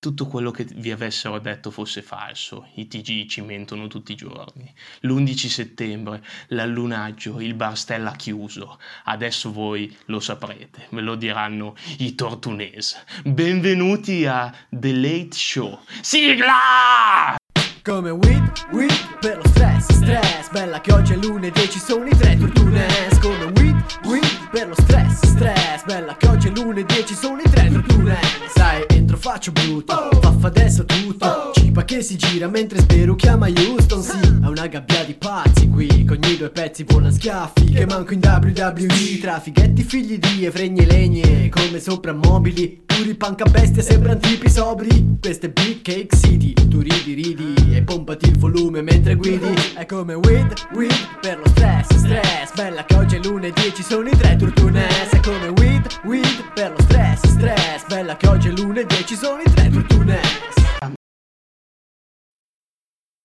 tutto quello che vi avessero detto fosse falso. I TG ci mentono tutti i giorni. L'11 settembre, l'allunaggio, il bar Stella chiuso. Adesso voi lo saprete, ve lo diranno i tortunese. Benvenuti a The Late Show. Sigla! Come weed, weed per lo stress, stress Bella che oggi è lunedì ci sono i tre tortunes Come weed, weed per lo stress, stress. Bella che oggi è lunedì ci sono i tre tortunes Sai, entro faccio brutto, faffa adesso tutto. Cipa che si gira mentre spero chiama Houston. Sì, è una gabbia di pazzi qui. Con ogni due pezzi volano schiaffi. Che manco in WWE Tra fighetti figli di e fregne legne. Come soprammobili Puri panca bestia sembrano tipi sobri. Queste Big Cake City Tu ridi ridi e pompati il volume mentre guidi. È come weed, weed per lo stress, stress. Bella che oggi è lunedì ci sono i tre turtunes. È come weed, weed per lo stress, stress. Bella che oggi è lunedì ci sono i tre turtunes.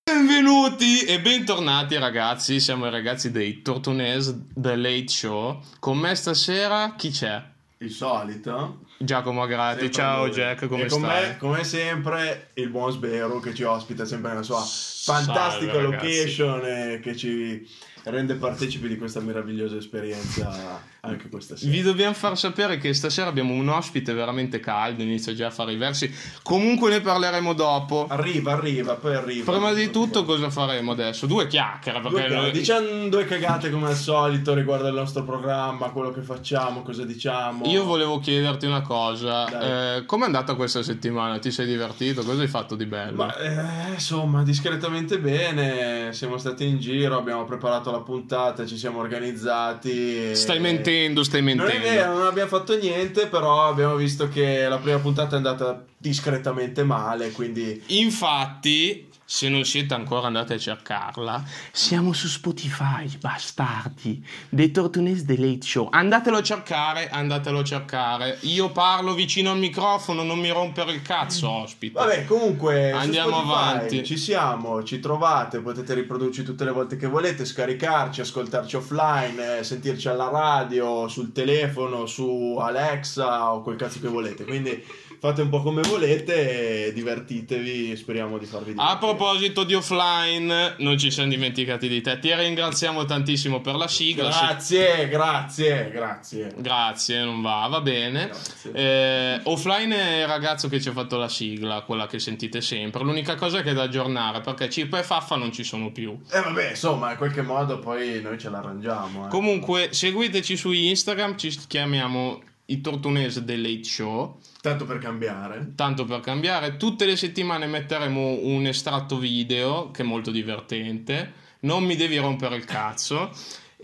Benvenuti e bentornati ragazzi, siamo i ragazzi dei Tortonese The Late Show. Con me stasera chi c'è? Il solito. Giacomo Agrati, ciao lui. Jack, come e con stai? Me, come sempre, il buon Sbero che ci ospita sempre nella sua Salve, fantastica ragazzi. location e che ci rende partecipi di questa meravigliosa esperienza anche questa sera. Vi dobbiamo far sapere che stasera abbiamo un ospite veramente caldo, inizia già a fare i versi. Comunque ne parleremo dopo. Arriva, arriva, poi arriva. Prima di tutto cosa faremo adesso? Due chiacchiere, Due perché cagate. noi- Diciamo due cagate come al solito riguardo il nostro programma, quello che facciamo, cosa diciamo. Io volevo chiederti una cosa, eh, com'è andata questa settimana? Ti sei divertito? Cosa hai fatto di bello? Ma eh, insomma, discretamente bene, siamo stati in giro, abbiamo preparato la puntata, ci siamo organizzati. e- Stai mentendo, stai Non mentendo. è vero, non abbiamo fatto niente, però abbiamo visto che la prima puntata è andata discretamente male, quindi Infatti, se non siete ancora andati a cercarla, siamo su Spotify, bastardi. The Tortunes The Late Show. Andatelo a cercare, andatelo a cercare. Io parlo vicino al microfono, non mi rompere il cazzo, ospite. Vabbè, comunque Andiamo Spotify avanti. Ci siamo, ci trovate, potete riprodurci tutte le volte che volete, scaricarci, ascoltarci offline, eh, sentirci alla radio, sul telefono, su Alexa o quel cazzo che volete. Quindi fate un po' come volete e divertitevi, speriamo di farvi A divertire. proposito di offline, non ci siamo dimenticati di te. Ti ringraziamo tantissimo per la sigla. Grazie, grazie, grazie. Grazie, non va, va bene. Eh, offline è il ragazzo che ci ha fatto la sigla, quella che sentite sempre. L'unica cosa che è da aggiornare perché Cipa e Faffa non ci sono più. E vabbè, insomma, in qualche modo poi noi ce l'arrangiamo. eh. Comunque, seguiteci su Instagram, ci chiamiamo i Tortunese del Late Show. Tanto per cambiare. Tanto per cambiare, tutte le settimane metteremo un estratto video che è molto divertente. Non mi devi rompere il cazzo.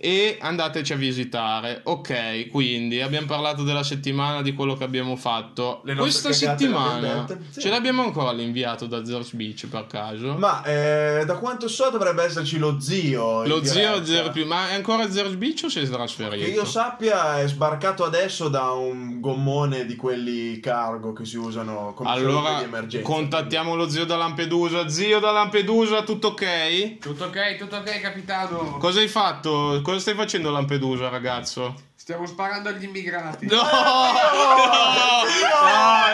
E andateci a visitare. Ok, quindi abbiamo parlato della settimana, di quello che abbiamo fatto. Le nostre Questa settimana? Sì. ce l'abbiamo ancora l'inviato da Zers Beach per caso? Ma eh, da quanto so dovrebbe esserci lo zio. Lo zio più, ma è ancora Zers Beach o si è trasferito? Che io sappia è sbarcato adesso da un gommone di quelli cargo che si usano come Allora di emergenza. contattiamo lo zio da Lampedusa. Zio da Lampedusa, tutto ok? Tutto ok, tutto ok, capitano. Cosa hai fatto? Cosa stai facendo a Lampedusa, ragazzo? Stiamo sparando agli immigrati. No! no,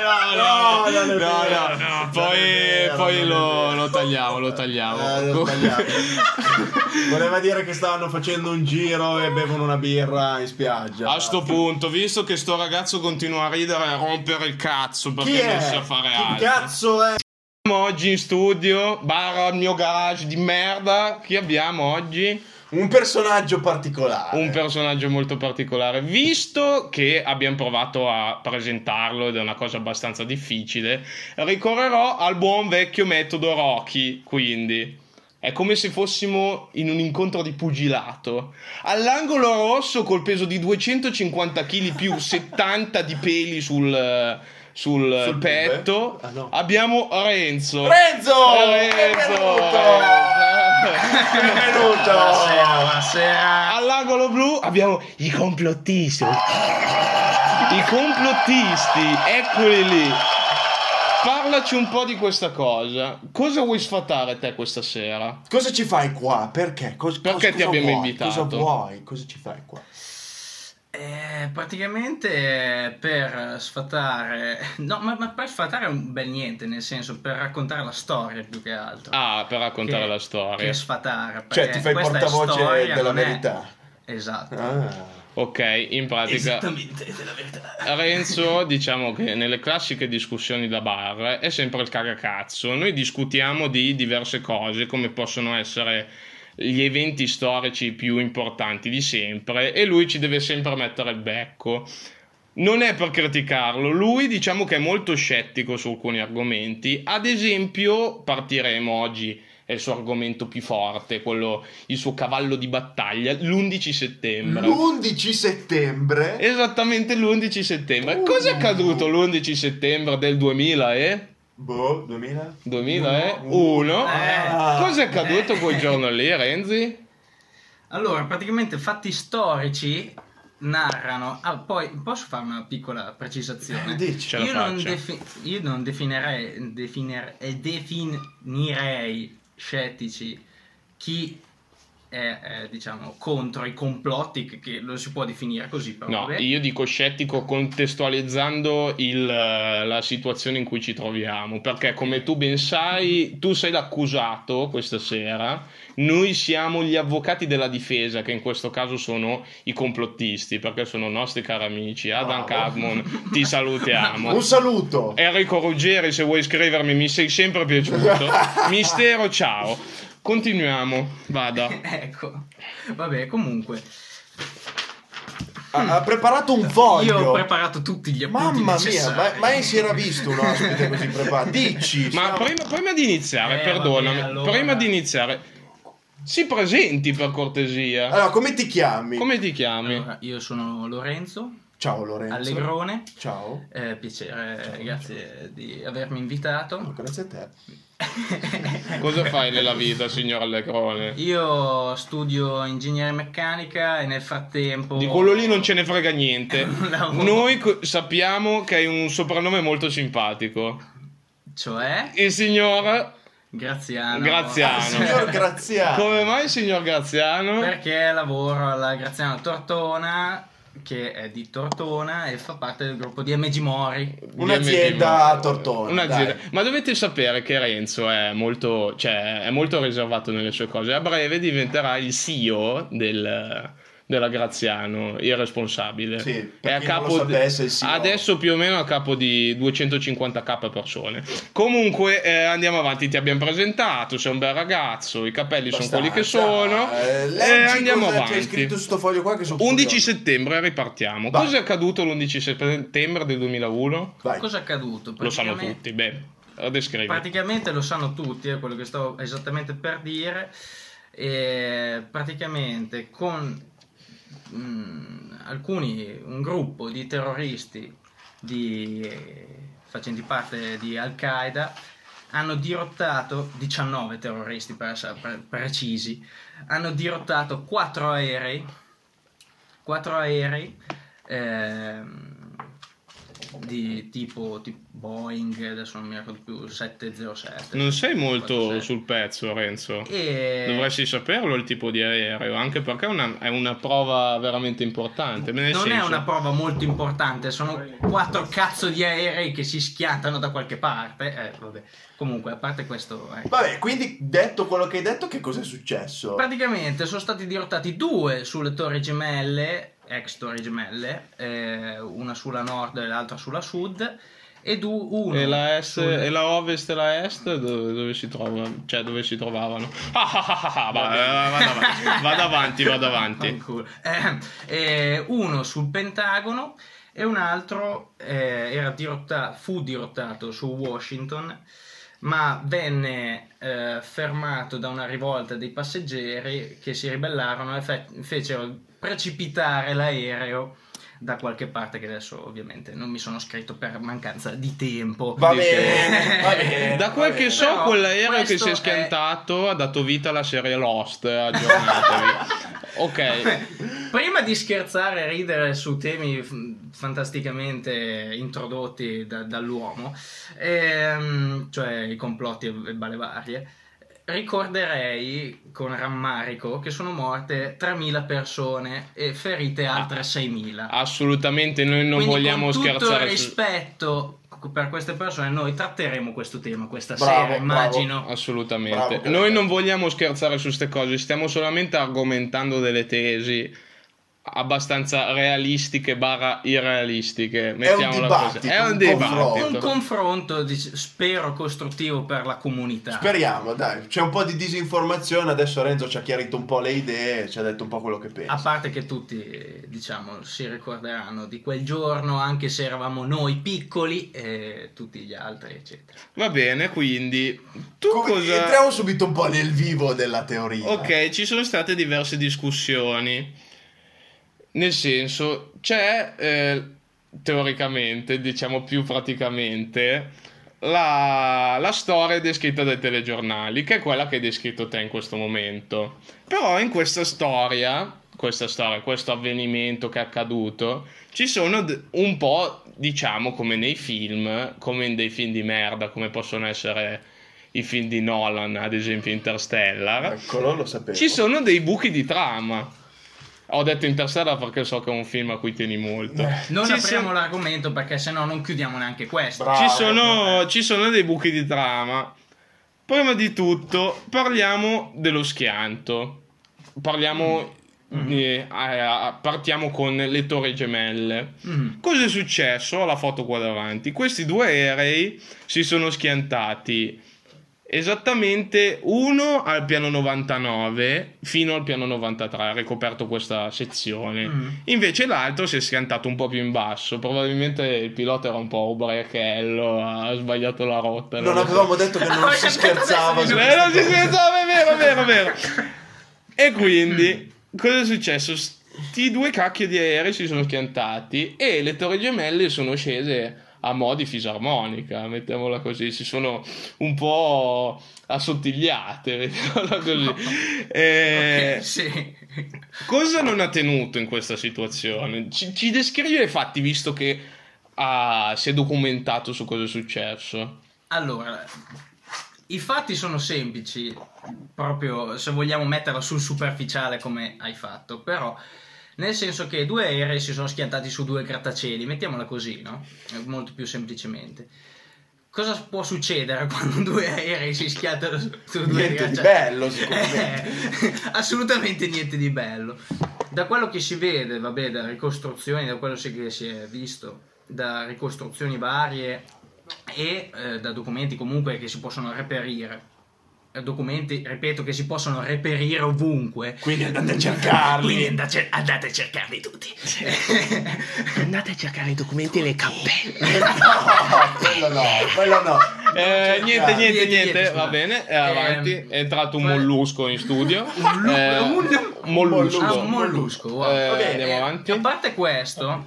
no, no, no, Non Poi, lo, lo tagliamo, lo Eh, tagliamo. ho sbagliato. Voleva dire che stavano facendo un giro e bevono una birra in spiaggia. A sto punto, visto che sto ragazzo continua a ridere e a rompere il cazzo perché non è? sa fare Chi altro. cazzo è? Abbiamo Oggi in studio, barra il mio garage di merda, chi abbiamo oggi? Un personaggio particolare. Un personaggio molto particolare. Visto che abbiamo provato a presentarlo ed è una cosa abbastanza difficile, ricorrerò al buon vecchio metodo Rocky. Quindi è come se fossimo in un incontro di pugilato. All'angolo rosso col peso di 250 kg più 70 di peli sul, sul, Sul petto? Ah, no. abbiamo Renzo. Renzo! Renzo! Benvenuto! buonasera. All'angolo blu abbiamo i complottisti. I complottisti, eccoli lì. Parlaci un po' di questa cosa. Cosa vuoi sfatare te questa sera? Cosa ci fai qua? Perché? Cos- Perché ti abbiamo vuoi? invitato? Cosa vuoi? Cosa ci fai qua? Eh, praticamente per sfatare, no, ma, ma per sfatare è un bel niente, nel senso per raccontare la storia più che altro. Ah, per raccontare Che- la storia. Che sfatare. Cioè, ti fai portavoce storia, della non è- verità. Esatto. Ah. Ok, in pratica Esattamente della verità. Renzo, diciamo che nelle classiche discussioni da bar è sempre il cagacazzo. Noi discutiamo di diverse cose, come possono essere gli eventi storici più importanti di sempre, e lui ci deve sempre mettere il becco. Non è per criticarlo, lui diciamo che è molto scettico su alcuni argomenti. Ad esempio, partiremo oggi, è il suo argomento più forte, quello, il suo cavallo di battaglia, l'11 settembre. L'11 settembre. Esattamente l'11 settembre. Uh. Cosa è accaduto l'11 settembre del 2000 e... Boh, 2000? 2001? Eh. Cosa è accaduto quel giorno lì, Renzi? Allora, praticamente fatti storici narrano. Ah, poi posso fare una piccola precisazione? Dici. Ce la io, non defi- io non definirei, definir- eh, definirei scettici chi è, eh, diciamo, contro i complotti, che, che lo si può definire così, però No, vabbè. io dico scettico contestualizzando il, eh, la situazione in cui ci troviamo, perché come tu ben sai, tu sei l'accusato questa sera, noi siamo gli avvocati della difesa, che in questo caso sono i complottisti, perché sono nostri cari amici. Adam Bravo. Cadmon, ti salutiamo. Un saluto. Enrico Ruggeri, se vuoi scrivermi, mi sei sempre piaciuto. Mistero, ciao. Continuiamo, vada. ecco, vabbè, comunque. Ha, ha preparato un foglio. Io ho preparato tutti gli appunti Mamma mia, ma- mai si era visto un ospite così preparato. Dici. Ma siamo- prima, prima di iniziare, Eh, perdonami, vabbè, allora. prima di iniziare, si presenti per cortesia. Allora, come ti chiami? Come ti chiami? Allora, io sono Lorenzo Ciao Lorenzo. Allegrone. Ciao. Eh, piacere, grazie di avermi invitato. Oh, grazie a te. Cosa fai nella vita, signor Allegrone? Io studio ingegneria meccanica e nel frattempo... Di quello lì non ce ne frega niente. Noi co- sappiamo che hai un soprannome molto simpatico. Cioè, Il signor Graziano. Graziano. Signor Graziano. Come mai il signor Graziano? Perché lavoro alla Graziano Tortona, che è di Tortona e fa parte del gruppo di MG Mori. Un'azienda a Tortona, Un'azienda. Ma dovete sapere che Renzo è molto, cioè, è molto riservato nelle sue cose. A breve diventerà il CEO del- della Graziano, il responsabile. Sì, È a chi non lo capo di- sapesse, CEO. adesso più o meno a capo di 250k persone. Comunque eh, andiamo avanti, ti abbiamo presentato, sei un bel ragazzo, i capelli sono quelli che sono. Eh, e leggi andiamo cosa avanti. C'è scritto su sto foglio qua che sono 11 curioso. settembre, ripartiamo. Vai. Cosa è accaduto l'11 settembre del 2001? Vai. Cosa è accaduto? Lo sanno tutti, beh, descrivi. Praticamente lo sanno tutti, è quello che stavo esattamente per dire. E praticamente con mm, alcuni, un gruppo di terroristi di, facenti parte di Al-Qaeda hanno dirottato 19 terroristi per essere pre- precisi, hanno dirottato 4 aerei, 4 aerei ehm, di tipo, tipo Boeing, adesso non mi ricordo più, 707. Non sei molto 47. sul pezzo, Renzo. E... Dovresti saperlo il tipo di aereo, anche perché è una, è una prova veramente importante. Non è senso- una prova molto importante, sono quattro cazzo di aerei che si schiantano da qualche parte. Eh, vabbè. Comunque, a parte questo, ecco. Vabbè, quindi detto quello che hai detto, che cosa è successo? praticamente sono stati dirottati due sulle torri gemelle, ex torri gemelle, eh, una sulla nord e l'altra sulla sud, e du- uno E la, est, sul- e la ovest e la est dove, dove si trova, cioè dove si trovavano? Ah, ah, ah, va- eh, vado avanti, vado avanti. Eh, eh, uno sul Pentagono e un altro eh, era dirotta- fu dirottato su Washington, ma venne eh, fermato da una rivolta dei passeggeri che si ribellarono e fe- fecero precipitare l'aereo da qualche parte che adesso ovviamente non mi sono scritto per mancanza di tempo. Va bene, va bene. Da quel va che bene. so, Però quell'aereo che si è è- schiantato ha dato vita alla serie Lost. Aggiornatevi. ok. Prima di scherzare e ridere su temi fantasticamente introdotti da- dall'uomo, ehm, cioè i complotti e, e balle varie, ricorderei con rammarico che sono morte 3.000 persone e ferite altre 6.000. Assolutamente, noi non Quindi vogliamo con tutto scherzare su- rispetto per queste persone, noi tratteremo questo tema questa Bravo, sera, bravo. immagino. Assolutamente. Bravo. Noi non vogliamo scherzare su queste cose, stiamo solamente argomentando delle tesi abbastanza realistiche barra irrealistiche. Mettiamola così. È un un dibattito. confronto. Un confronto, spero, costruttivo per la comunità. Speriamo, dai. C'è un po' di disinformazione. Adesso Renzo ci ha chiarito un po' le idee, ci ha detto un po' quello che A pensa. parte che tutti, diciamo, si ricorderanno di quel giorno, anche se eravamo noi piccoli e tutti gli altri, eccetera. Va bene, quindi tu Come- cosa... Entriamo subito un po' nel vivo della teoria. Ok, ci sono state diverse discussioni. Nel senso, c'è eh, teoricamente, diciamo più praticamente, la, la storia descritta dai telegiornali, che è quella che hai descritto te in questo momento. Però in questa storia, questa storia, questo avvenimento che è accaduto, ci sono un po', diciamo, come nei film, come in dei film di merda, come possono essere i film di Nolan, ad esempio Interstellar. Eccolo, lo sapevo. Ci sono dei buchi di trama. Ho detto Interstellar perché so che è un film a cui tieni molto. Non Ci apriamo sono- l'argomento perché sennò non chiudiamo neanche questo. Bravo. ci, sono, ci sono dei buchi di trama. Prima di tutto parliamo dello schianto. Parliamo... eh, eh, partiamo con le torri gemelle. Mm. Cosa è successo? Ho la foto qua davanti. Questi due aerei si sono schiantati esattamente uno al piano 99 fino al piano 93. Ha ricoperto questa sezione. Mm. Invece l'altro si è schiantato un po' più in basso. Probabilmente il pilota era un po' ubriachello, ha sbagliato la rotta. Non so. avevamo detto che non si scherzava. su Eh, non si scherzava, è vero, è vero, è vero. E quindi, cosa è successo? Sti due cacchio di aerei si sono schiantati e le torri gemelle sono scese a mo' di fisarmonica, mettiamola così, si sono un po' assottigliate, mettiamola così. Eh, Ok, sì. Cosa non ha tenuto in questa situazione? Ci, ci descrive i fatti, visto che ah, si è documentato su cosa è successo. Allora, i fatti sono semplici, proprio se vogliamo metterla sul superficiale come hai fatto, però nel senso che due aerei si sono schiantati su due grattacieli, mettiamola così, no? Eh, Molto più semplicemente. Cosa può succedere quando due aerei si schiantano su, due Niente di grattacieli? bello, sicuramente. Eh, assolutamente niente di bello. Da quello che si vede, vabbè, da ricostruzioni, da quello che si è visto, da ricostruzioni varie e eh, da documenti comunque che si possono reperire. Documenti, ripeto, che si possono reperire ovunque. Quindi andate a cercarli. Quindi andate, andate a cercarli tutti. Andate a cercare i documenti nelle cappelle. No, quello no, quello no. Eh, niente, niente, Niente, niente, va bene, è avanti. Ehm, è entrato un mollusco in studio. Un Eh, un- mollusco. Ah, un mollusco, wow. Eh, Vabbè, andiamo eh, avanti. A parte questo,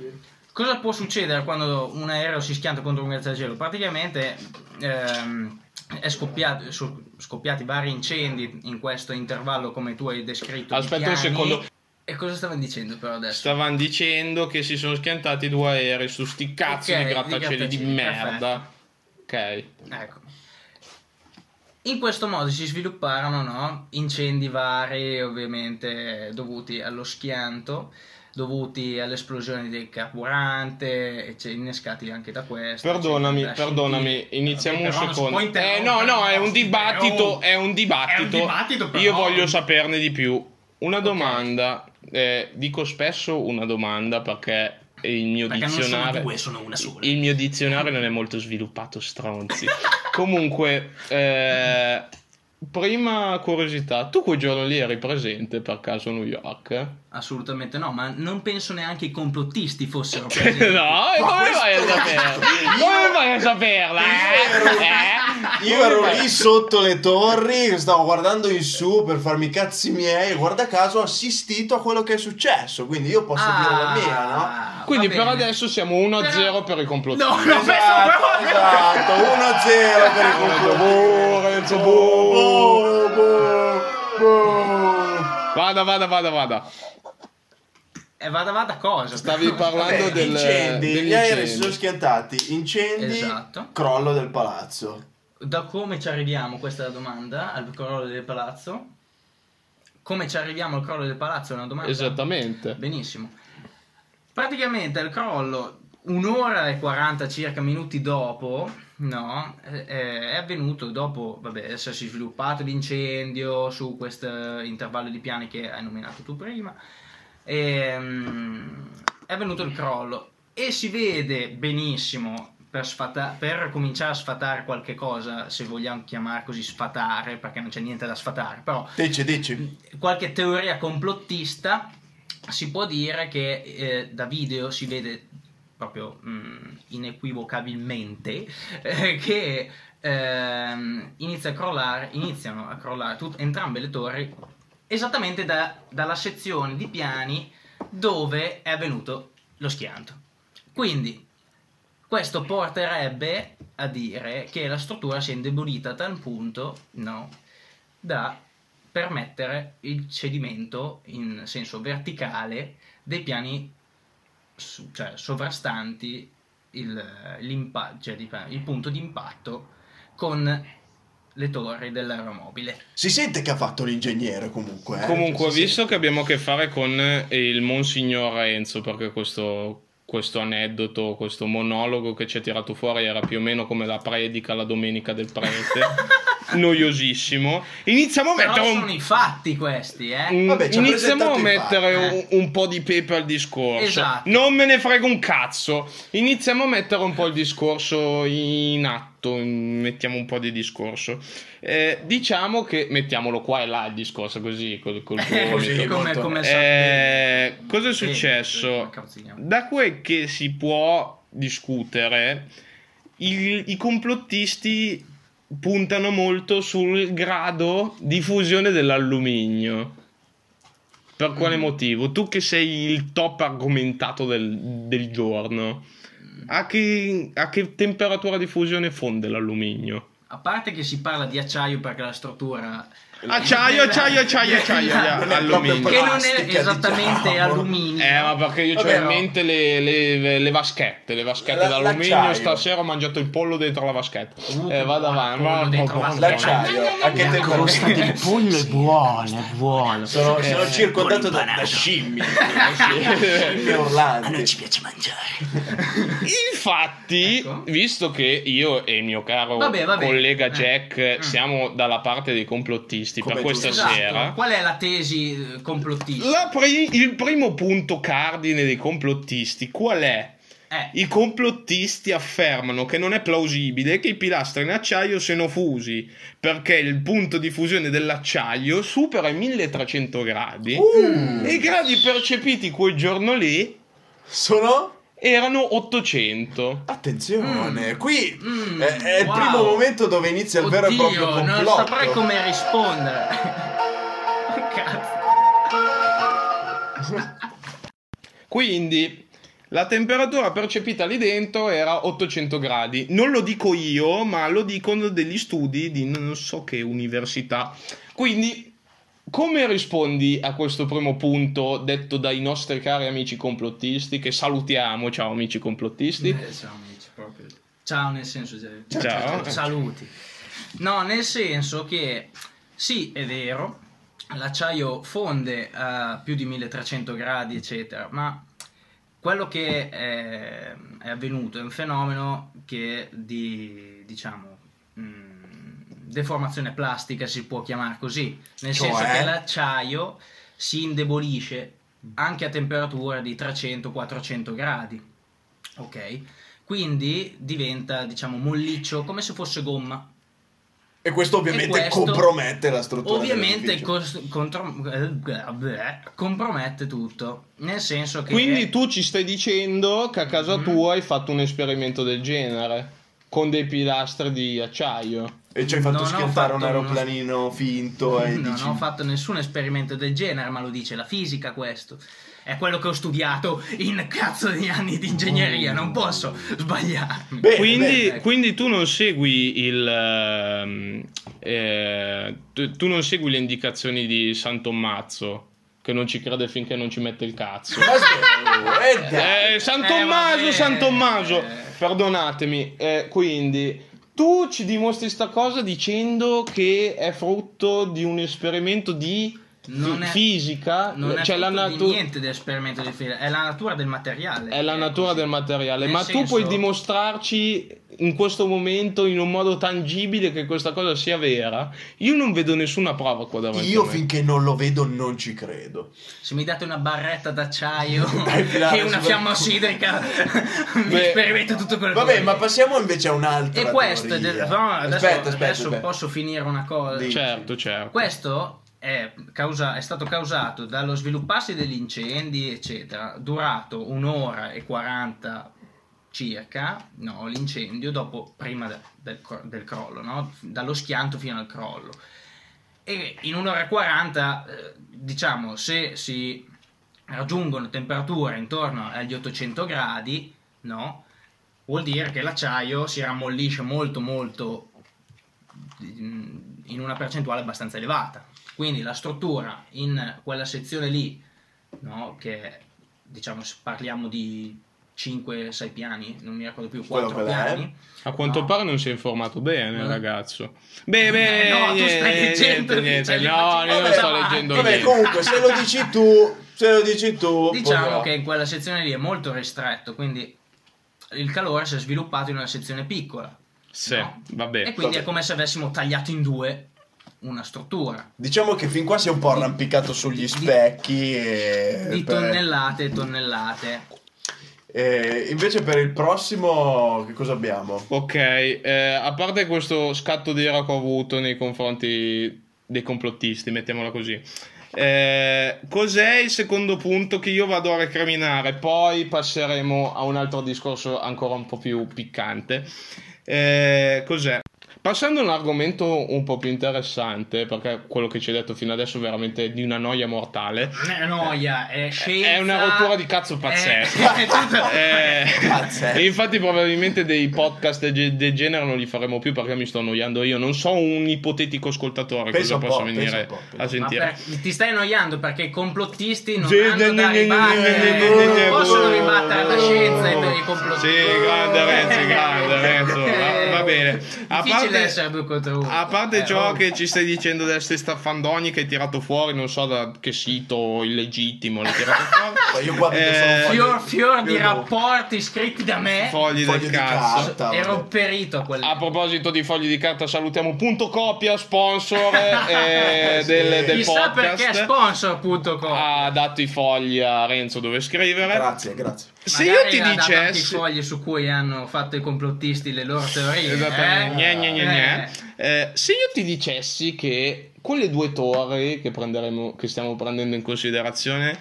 cosa può succedere quando un aereo si schianta contro un grattacielo? Praticamente ehm, è scoppiato, sono scoppiati vari incendi in questo intervallo, come tu hai descritto. di Aspetta un secondo. E cosa stavano dicendo però adesso? Stavano dicendo che si sono schiantati due aerei su sti cazzo Ok, di di grattacieli di, grattacieli, merda. Ok. Ecco. In questo modo si svilupparono no, incendi vari, ovviamente dovuti allo schianto, dovuti all'esplosione del carburante, e c'è- innescati anche da questo. Perdonami, da perdonami, iniziamo un secondo. Eh, no, no, è un dibattito, è un dibattito. È un dibattito. Io voglio saperne di più. Una domanda, eh, dico spesso una domanda perché il mio Perché non sono dizionario due, sono una sola. il mio dizionario non è molto sviluppato, stronzi. Comunque, eh, prima curiosità, tu quel giorno lì eri presente per caso a New York? Assolutamente no, ma non penso neanche i complottisti fossero presenti. no, e come vai a saperla? Come vai a saperla? Eh? Eh? Io ero lì sotto le torri, stavo guardando in su per farmi i cazzi miei e guarda caso ho assistito a quello che è successo, quindi io posso dire la mia, no? Ah, Quindi per adesso siamo 1-0 per i complottisti. No, no, Esatto, esatto, 1-0 per Boh, Renzo, boh. Vada, vada, vada, vada. E vada vada cosa? Stavi parlando Vabbè, del, incendi, degli gli aerei si sono schiantati, incendi, Esatto. crollo del palazzo. da come ci arriviamo, questa è la domanda, al crollo del palazzo. Come ci arriviamo al crollo del palazzo è una domanda. Esattamente. Benissimo. Praticamente il crollo, un'ora e 40 circa minuti dopo, no, è avvenuto dopo vabbè, essersi sviluppato l'incendio su questo intervallo di piani che hai nominato tu prima. Ehm, è avvenuto il crollo e si vede benissimo per, sfata- per cominciare a sfatare qualche cosa, se vogliamo chiamare così sfatare, perché non c'è niente da sfatare, però Dici, dici. qualche teoria complottista si può dire che eh, da video si vede proprio mh, inequivocabilmente eh, che ehm, inizia a crollare, iniziano a crollare tut- entrambe le torri esattamente da- dalla sezione di piani dove è avvenuto lo schianto. Quindi questo porterebbe a dire che la struttura si è indebolita a tal punto no, da permettere il cedimento in senso verticale dei piani su- cioè, sovrastanti il, l'impa- cioè, il punto di impatto con le torri dell'aeromobile. Si sente che ha fatto l'ingegnere comunque. eh? Comunque, Cioè, si visto che abbiamo a che fare con il Monsignor Renzo, perché questo, questo aneddoto, questo monologo che ci ha tirato fuori era più o meno come la predica la domenica del prete, noiosissimo, iniziamo a Però mettere sono un, i fatti questi, eh? Vabbè, iniziamo a mettere fatti. un, un po' di pepe al discorso. Esatto. Non me ne frega un cazzo. Iniziamo a mettere un po' il discorso in atto. Mettiamo un po' di discorso. Eh, diciamo che mettiamolo qua e là il discorso così col, col Eh, Così, come, come Eh, cosa è successo? Da quel che si può discutere, il- i complottisti puntano molto sul grado di fusione dell'alluminio. Per quale Mm. motivo? Tu che sei il top argomentato del, del giorno, a che, a che temperatura di fusione fonde l'alluminio? A parte che si parla di acciaio perché la struttura Acciaio, acciaio, acciaio, acciaio, Non alluminio. che non è Plastica, esattamente diciamo. alluminio. Eh, ma perché io ho in no. mente le, le- le vaschette, le vaschette La- d'alluminio. l'acciaio. Stasera ho mangiato il pollo dentro la vaschetta. Uh, eh, vado avanti. va- dentro la va- vaschetta. L'acciaio, a che La crosta del pollo è buona, è buona. Sono, sono Eh, circondato da, da scimmie. Scimmie A noi urlanti. ci piace mangiare. Infatti, Ecco. visto che io e il mio caro Vabbè, vabbè. collega Eh. Jack Mm. siamo dalla parte dei complottisti Come per questa. Esatto. sera. Qual è la tesi eh, complottista? pri- il primo punto cardine dei complottisti qual è? Eh, I complottisti affermano che non è plausibile che i pilastri in acciaio siano fusi perché il punto di fusione dell'acciaio supera i 1300 gradi Uh, e i gradi percepiti quel giorno lì sono? Erano 800. Attenzione, Mm. qui Mm, è, è il wow. primo momento dove inizia il vero e oddio, proprio complotto. non saprei come rispondere. Cazzo. Quindi la temperatura percepita lì dentro era 800 gradi. Non lo dico io, ma lo dicono degli studi di non so che università. Quindi, come rispondi a questo primo punto detto dai nostri cari amici complottisti? Che salutiamo, ciao amici complottisti. Eh, ciao amici, proprio. Ciao nel senso cioè, Ciao. saluti. No, nel senso che sì, è vero, l'acciaio fonde a più di 1300 gradi, eccetera, ma quello che è, è avvenuto è un fenomeno che di, diciamo, mh, deformazione plastica si può chiamare così, nel Cioè? senso che l'acciaio si indebolisce anche a temperature di 300-400 gradi, ok? Quindi diventa, diciamo, molliccio come se fosse gomma. E questo ovviamente E questo compromette la struttura Ovviamente dell'edificio. cos- contro- bleh, compromette tutto, nel senso che Quindi tu ci stai dicendo che a casa Mm. tua hai fatto un esperimento del genere con dei pilastri di acciaio. E ci hai fatto Non schiantare un fatto uno- aeroplanino finto e non dici... ho fatto nessun esperimento del genere, ma lo dice la fisica questo. È quello che ho studiato in cazzo di anni di ingegneria, non posso sbagliarmi. Bene, quindi, bene. quindi tu non segui il ehm, eh, tu, tu non segui le indicazioni di San Tommazzo che non ci crede finché non ci mette il cazzo eh, dai. eh, San Eh, Tommaso vabbè. San Tommaso Eh. perdonatemi eh, quindi tu ci dimostri sta cosa dicendo che è frutto di un esperimento di Non è- fisica, Non è cioè la natura niente di esperimento di fisica, è la natura del materiale. è la natura così. del materiale, Nel ma tu senso- puoi dimostrarci in questo momento in un modo tangibile che questa cosa sia vera? Io non vedo nessuna prova qua davanti. Io a me. finché non lo vedo non ci credo. Se mi date una barretta d'acciaio Dai, e una fiamma ossidrica, mi sperimento tutto quello che Vabbè, ma passiamo invece a un'altra E questo, del- no, adesso, aspetta, aspetta, adesso aspetta. posso finire una cosa. Dici. Certo, certo. Questo è, causa- è stato causato dallo svilupparsi degli incendi, eccetera, durato un'ora e 40 circa, no, l'incendio, dopo, prima de- del, del crollo, no? dallo schianto fino al crollo. E in un'ora e 40, eh, diciamo, se si raggiungono temperature intorno agli 800 gradi, no? Vuol dire che l'acciaio si rammollisce molto molto mm, in una percentuale abbastanza elevata. Quindi la struttura in quella sezione lì, no, che diciamo parliamo di 5-6 piani, non mi ricordo più, Quello 4 che è. piani. A quanto No. pare non si è informato bene, Eh. ragazzo. Beh, beh, Eh, no, tu niente, stai leggendo, niente, niente. stai No, io non sto leggendo Vabbè, niente. comunque, se lo dici tu, se lo dici tu, Diciamo che in quella sezione lì è molto ristretto, quindi il calore si è sviluppato in una sezione piccola. Sì, no? vabbè. E quindi vabbè. è come se avessimo tagliato in due una struttura Diciamo che fin qua si è un po' arrampicato sugli specchi e... di per- tonnellate e tonnellate. e invece per il prossimo che cosa abbiamo? Ok, eh, a parte questo scatto di ira che ho avuto nei confronti dei complottisti, mettiamola così. eh, cos'è il secondo punto che io vado a recriminare? Poi passeremo a un altro discorso ancora un po' più piccante. Eh, cos'è? Passando a un argomento un po' più interessante, perché quello che ci hai detto fino adesso è veramente di una noia mortale. Non è noia, è scienza. È una rottura di cazzo pazzesca. È, è tutto- Eh, Pazzesco. e infatti probabilmente dei podcast de- del genere non li faremo più perché mi sto annoiando io. Non so un ipotetico ascoltatore Pensa cosa un possa po', venire pensa a Ma sentire. per- ti stai annoiando perché i complottisti non possono ribattere la scienza e i complottisti. Sì, grande Renzi, grande Renzo. Va, bene. A Difficile parte, essere due contro uno. a parte Eh, ciò oh. che ci stai dicendo delle ste staffandoni che hai tirato fuori, non so da che sito illegittimo l'hai tirato fuori. Io guardo Eh, Fior, fior di io rapporti scritti da me. Fogli Fogli del di cazzo. carta. Ero perito a quel A proposito di fogli di carta, salutiamo Punto Copia, sponsor eh, del, del Chissà podcast. perché sponsor.com. Ha dato i fogli a Renzo dove scrivere. Grazie, grazie. Se io Magari ti ha dato anche i dicessi. fogli su cui hanno fatto i complottisti le loro teorie. Esattamente. eh? Gne, gne, gne, gne. Eh. Eh, se io ti dicessi che quelle due torri che, che stiamo prendendo in considerazione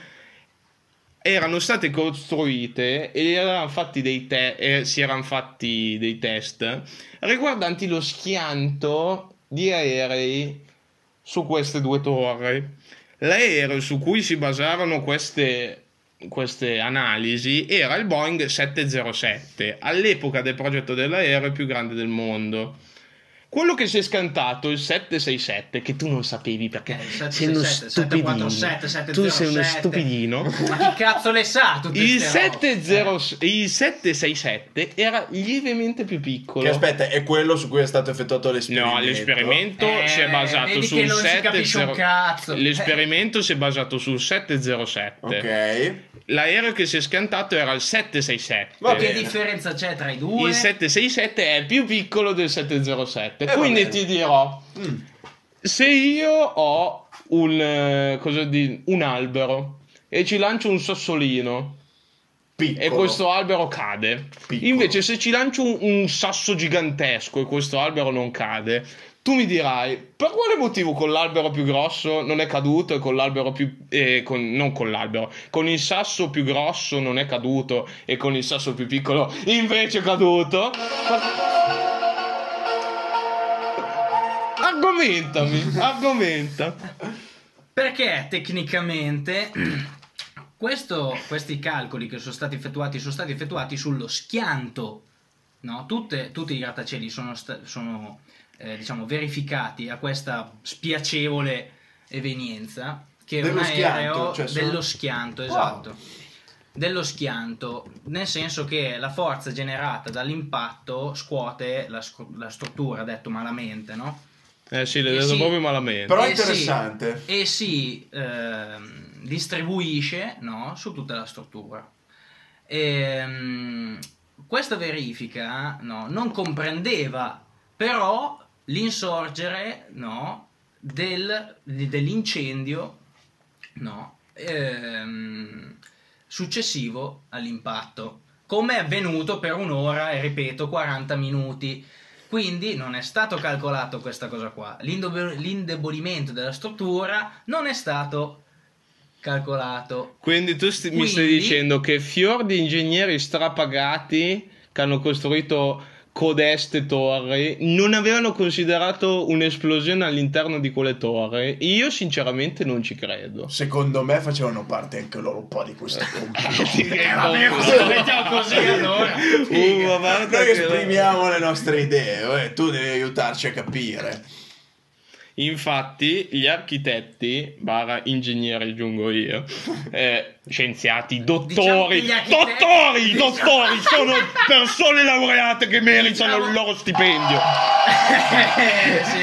erano state costruite e erano fatti dei te- e si erano fatti dei test riguardanti lo schianto di aerei su queste due torri. L'aereo su cui si basarono queste, queste analisi era il Boeing 707, all'epoca del progetto dell'aereo più grande del mondo. Quello che si è scantato, il 767, che tu non sapevi perché Eh, il sei uno 767, stupidino. 747, Tu sei uno 707. stupidino. Ma chi cazzo le sa tutte Il, ste robe? 70 il 767 era lievemente più piccolo. Che aspetta, è quello su cui è stato effettuato l'esperimento. No, l'esperimento Eh, si è basato sul che non si capisce un 70 cazzo. L'esperimento si è basato sul 707. Ok. L'aereo che si è scantato era il 767. Va Che differenza c'è tra i due? Il 767 è più piccolo del 707. Eh, Quindi ti dirò: Mm. se io ho un, eh, cosa di- un albero e ci lancio un sassolino Piccolo. e questo albero cade, Piccolo. invece se ci lancio un, un sasso gigantesco e questo albero non cade, tu mi dirai per quale motivo con l'albero più grosso non è caduto e con l'albero più eh, con- non con l'albero con il sasso più grosso non è caduto e con il sasso più piccolo invece è caduto argomentami argomenta Perché tecnicamente questo- questi calcoli che sono stati effettuati sono stati effettuati sullo schianto. No? Tutte- tutti i grattacieli sono, sta- sono, eh, diciamo, verificati a questa spiacevole evenienza che è Dello un schianto, aereo cioè sono- dello schianto, Wow. esatto. dello schianto, nel senso che la forza generata dall'impatto scuote la, la struttura, detto malamente, no? Eh sì, l'hai Eh detto sì. proprio malamente. Però è Eh sì, interessante. e si ehm, distribuisce no, su tutta la struttura. Ehm, questa verifica no, non comprendeva però l'insorgere no, del- di- dell'incendio no, ehm, successivo all'impatto, come è avvenuto per un'ora e ripeto 40 minuti. Quindi non è stato calcolato questa cosa qua. L'indobo- L'indebolimento della struttura non è stato calcolato. Quindi tu sti- mi stai Quindi- dicendo che fior di ingegneri strapagati che hanno costruito codeste torri non avevano considerato un'esplosione all'interno di quelle torri? Io sinceramente non ci credo. Secondo me facevano parte anche loro un po' di questo complotto. Eh, vabbè, cosa mettiamo così allora? Uh, Noi esprimiamo le nostre idee, eh, tu devi aiutarci a capire. Infatti, gli architetti, barra ingegneri, aggiungo io, eh, scienziati, Diciamo dottori, architetti- dottori, diciamo- dottori, sono persone laureate che meritano Diciamo- il loro stipendio. Eh, sì,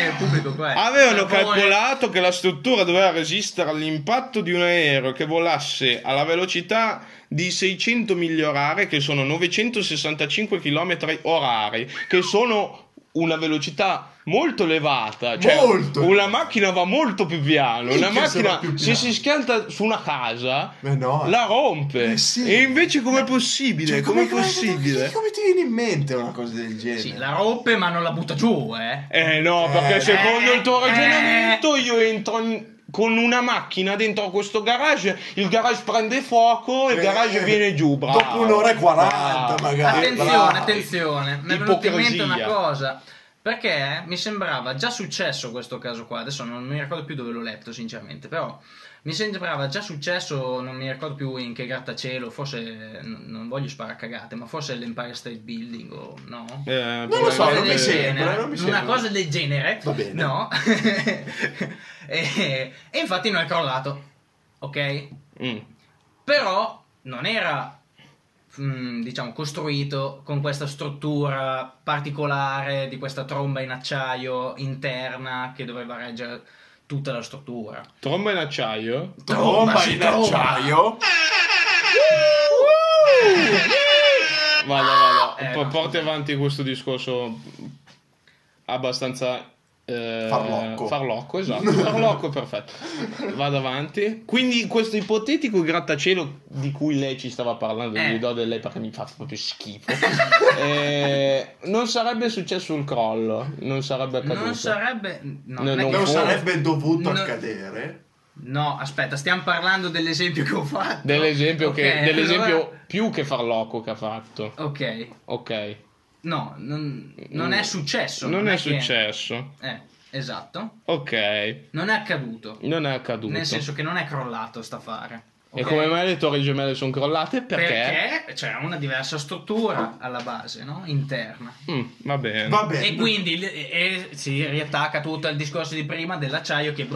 Avevano calcolato che la struttura doveva resistere all'impatto di un aereo che volasse alla velocità di 600 miglia orarie, che sono 965 km orari, che sono una velocità molto elevata. Cioè, Molto. una macchina va molto più piano. Una Minchia, macchina, se piano. si schianta su una casa, Eh no. la rompe. Eh sì. E invece, com'è possibile? Cioè, com'è come- possibile? Come ti viene in mente una cosa del genere? Sì, la rompe ma non la butta giù, eh. Eh no, perché Eh, secondo il tuo eh, ragionamento io entro in- con una macchina dentro questo garage, il garage prende fuoco e il Eh, garage viene giù, bravo. dopo un'ora e 40 Bravo. magari. Attenzione, bravi. attenzione, mi è venuta in mente una cosa. Perché mi sembrava già successo questo caso qua, adesso non mi ricordo più dove l'ho letto sinceramente, però mi sembrava già successo, non mi ricordo più in che grattacielo, forse n- non voglio sparare cagate, ma forse l'Empire State Building o no? Eh, Non lo so, Una cosa non mi del sembra, genere, non mi una sembra. cosa del genere, Va bene. no? e, e infatti non è crollato, ok? Mm. però non era mm, diciamo costruito con questa struttura particolare di questa tromba in acciaio interna che doveva reggere tutta la struttura Tromba in acciaio? Tromba in tromba. acciaio. Vada, vada. Eh, porti avanti questo discorso abbastanza... eh, Farlocco. Farlocco, esatto. Farlocco, perfetto. Vado avanti. Quindi questo ipotetico grattacielo di cui lei ci stava parlando, Eh. gli do del lei perché mi fa proprio schifo, eh, non sarebbe successo il crollo, non sarebbe accaduto. non sarebbe no, No, non non che- Non sarebbe dovuto No. accadere. no aspetta stiamo parlando dell'esempio che ho fatto Dell'esempio, che, Ok, dell'esempio allora- più che farlocco che ha fatto. ok Ok. No non, non è successo Non, è, che- successo. eh, esatto Ok. non è accaduto Non è accaduto. nel senso che non è crollato sta affare E come mai le torri gemelle sono crollate? Perché? Perché c'è una diversa struttura alla base, no? interna. Mm, va bene. Va bene. E quindi e, e si riattacca tutto il discorso di prima dell'acciaio che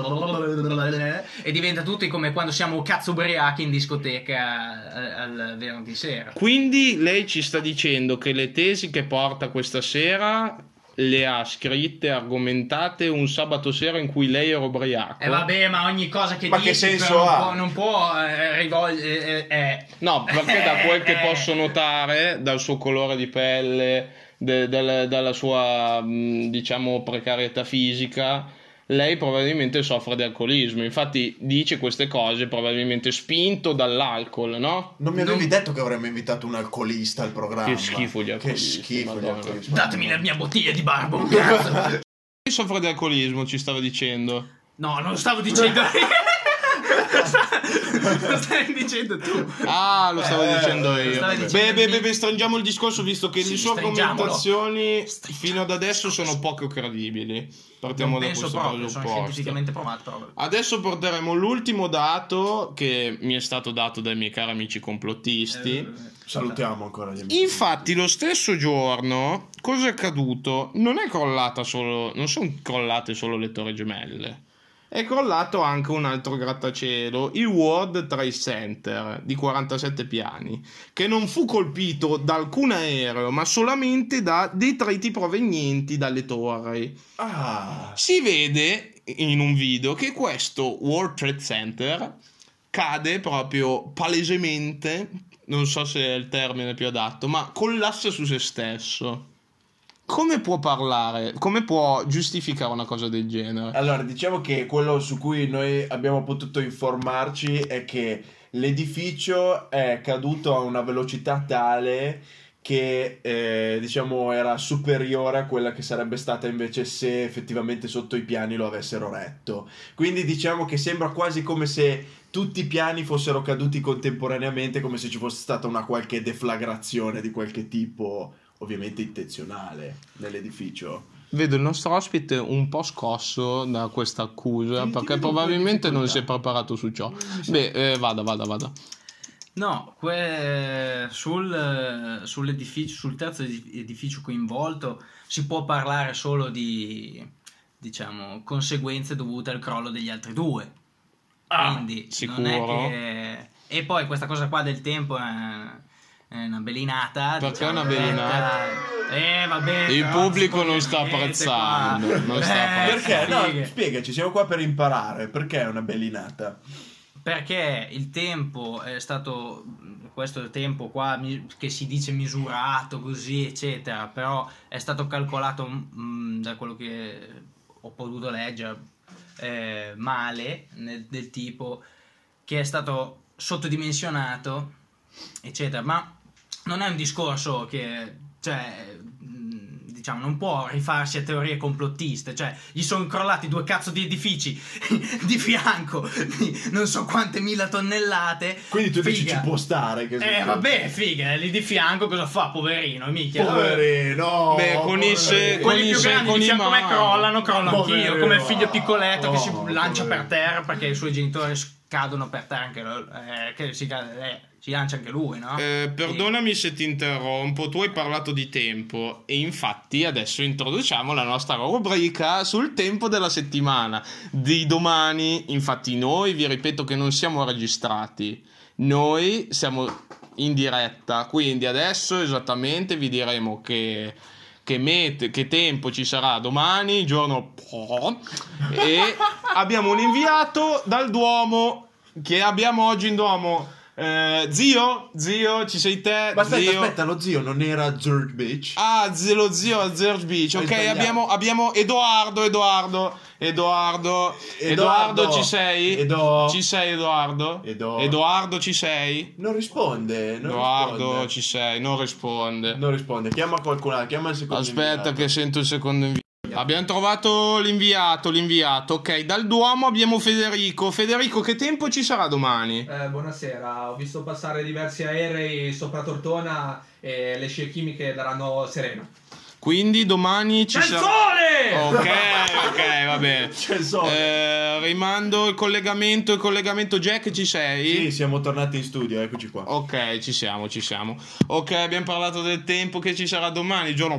e diventa tutti come quando siamo cazzo ubriachi in discoteca al venerdì sera. Quindi lei ci sta dicendo che le tesi che porta questa sera le ha scritte, argomentate un sabato sera in cui lei era ubriaco. E vabbè, ma ogni cosa che Ma dici che senso non ha? può, non può eh, rivolgere... eh, eh. No, perché da quel che Eh, posso notare, dal suo colore di pelle, de- del- dalla sua, mh, diciamo, precarietà fisica, lei probabilmente soffre di alcolismo. Infatti dice queste cose probabilmente spinto dall'alcol, no? Non mi avevi Non- detto che avremmo invitato un alcolista al programma. Che schifo gli Che alcolisti, schifo gli alcolisti. Datemi la mia bottiglia di barbon, cazzo! Soffre di alcolismo, ci stava dicendo. No, non stavo dicendo. lo stai dicendo tu. Ah, lo stavo Eh, dicendo io. stavi Beh, dicendo beh, beh, beh, stringiamo il discorso visto che Sì, le sue argomentazioni fino ad adesso sono poco credibili. Partiamo Non da penso questo proprio, sono presupposto. scientificamente provato proprio. Adesso porteremo l'ultimo dato che mi è stato dato dai miei cari amici complottisti. Eh, Salutiamo ancora gli amici. Infatti, lo stesso giorno, cosa è accaduto? Non è crollata solo, non sono crollate solo le torri gemelle. È crollato anche un altro grattacielo, il World Trade Center di 47 piani, che non fu colpito da alcun aereo, ma solamente da detriti provenienti dalle torri. Ah, Si vede in un video che questo World Trade Center cade proprio palesemente, non so se è il termine più adatto, ma collassa su se stesso. Come può parlare? Come può giustificare una cosa del genere? allora diciamo che quello su cui noi abbiamo potuto informarci è che l'edificio è caduto a una velocità tale che eh, diciamo era superiore a quella che sarebbe stata invece se effettivamente sotto i piani lo avessero retto. Quindi diciamo che sembra quasi come se tutti i piani fossero caduti contemporaneamente, come se ci fosse stata una qualche deflagrazione di qualche tipo, ovviamente intenzionale, nell'edificio. Vedo il nostro ospite un po' scosso da questa accusa Ti- ti perché probabilmente non si è preparato su ciò. Beh, eh, vada, vada, vada. No, que- sul, sull'edificio, sul terzo edi- edificio coinvolto si può parlare solo di, diciamo, conseguenze dovute al crollo degli altri due. Quindi non è sicuro? che... E poi questa cosa qua del tempo è, è una belinata. Perché diciamo, è una belinata? Eh, vabbè. Il però pubblico non sta apprezzando, non sta Eh, Perché? No, spiegaci, siamo qua per imparare. Perché è una bellinata? Perché il tempo è stato, questo tempo qua che si dice misurato così, eccetera, però è stato calcolato mm, da quello che ho potuto leggere eh, male, nel- del tipo che è stato sottodimensionato, eccetera, ma non è un discorso che, cioè, mh, diciamo, non può rifarsi a teorie complottiste, cioè, gli sono crollati due cazzo di edifici di fianco, di non so quante mila tonnellate. Quindi tu dici Figa. ci può stare che Eh vabbè, figa, lì di fianco cosa fa, poverino, mica. Poverino. Beh, con i se- poverino. con Quelli i più grandi con di i fianco a me crollano, crollo anch'io, Poverino. come il figlio piccoletto che si Oh, lancia per poverino. terra perché i suoi genitori cadono per terra anche eh, che si, ca- eh, si lancia anche lui, no? Eh, perdonami se ti interrompo, tu hai parlato di tempo e infatti adesso introduciamo la nostra rubrica sul tempo della settimana di domani. Infatti noi vi ripeto che non siamo registrati, noi siamo in diretta, quindi adesso esattamente vi diremo che, che, met- che tempo ci sarà domani, giorno e abbiamo un inviato dal Duomo che abbiamo oggi in Duomo. Eh, zio, zio, ci sei te? Ma aspetta, zio. aspetta, lo zio non era George Beach? Ah, zio, lo zio a Zerge Beach. Hai Ok, sbagliato. abbiamo, abbiamo Edoardo, Edoardo, Edoardo, Edoardo. Edoardo, ci sei? Edo. Ci sei, Edoardo? Edo. Edoardo, ci sei? Non risponde. Non Edoardo, risponde. ci sei? Non risponde. Non risponde. Chiama qualcun altro. Chiama il secondo. Aspetta inviato. che sento il secondo inviato. Abbiamo trovato l'inviato, l'inviato. Ok, dal Duomo abbiamo Federico. Federico, che tempo ci sarà domani? Eh, buonasera, ho visto passare diversi aerei sopra Tortona e le scie chimiche daranno sereno. Quindi domani ci C'è il sarà... sole! Ok, ok, va bene. C'è il sole. Eh, rimando il collegamento, il collegamento Jack, ci sei? Sì, siamo tornati in studio, eccoci qua. Ok, ci siamo, ci siamo. Ok, abbiamo parlato del tempo che ci sarà domani, giorno.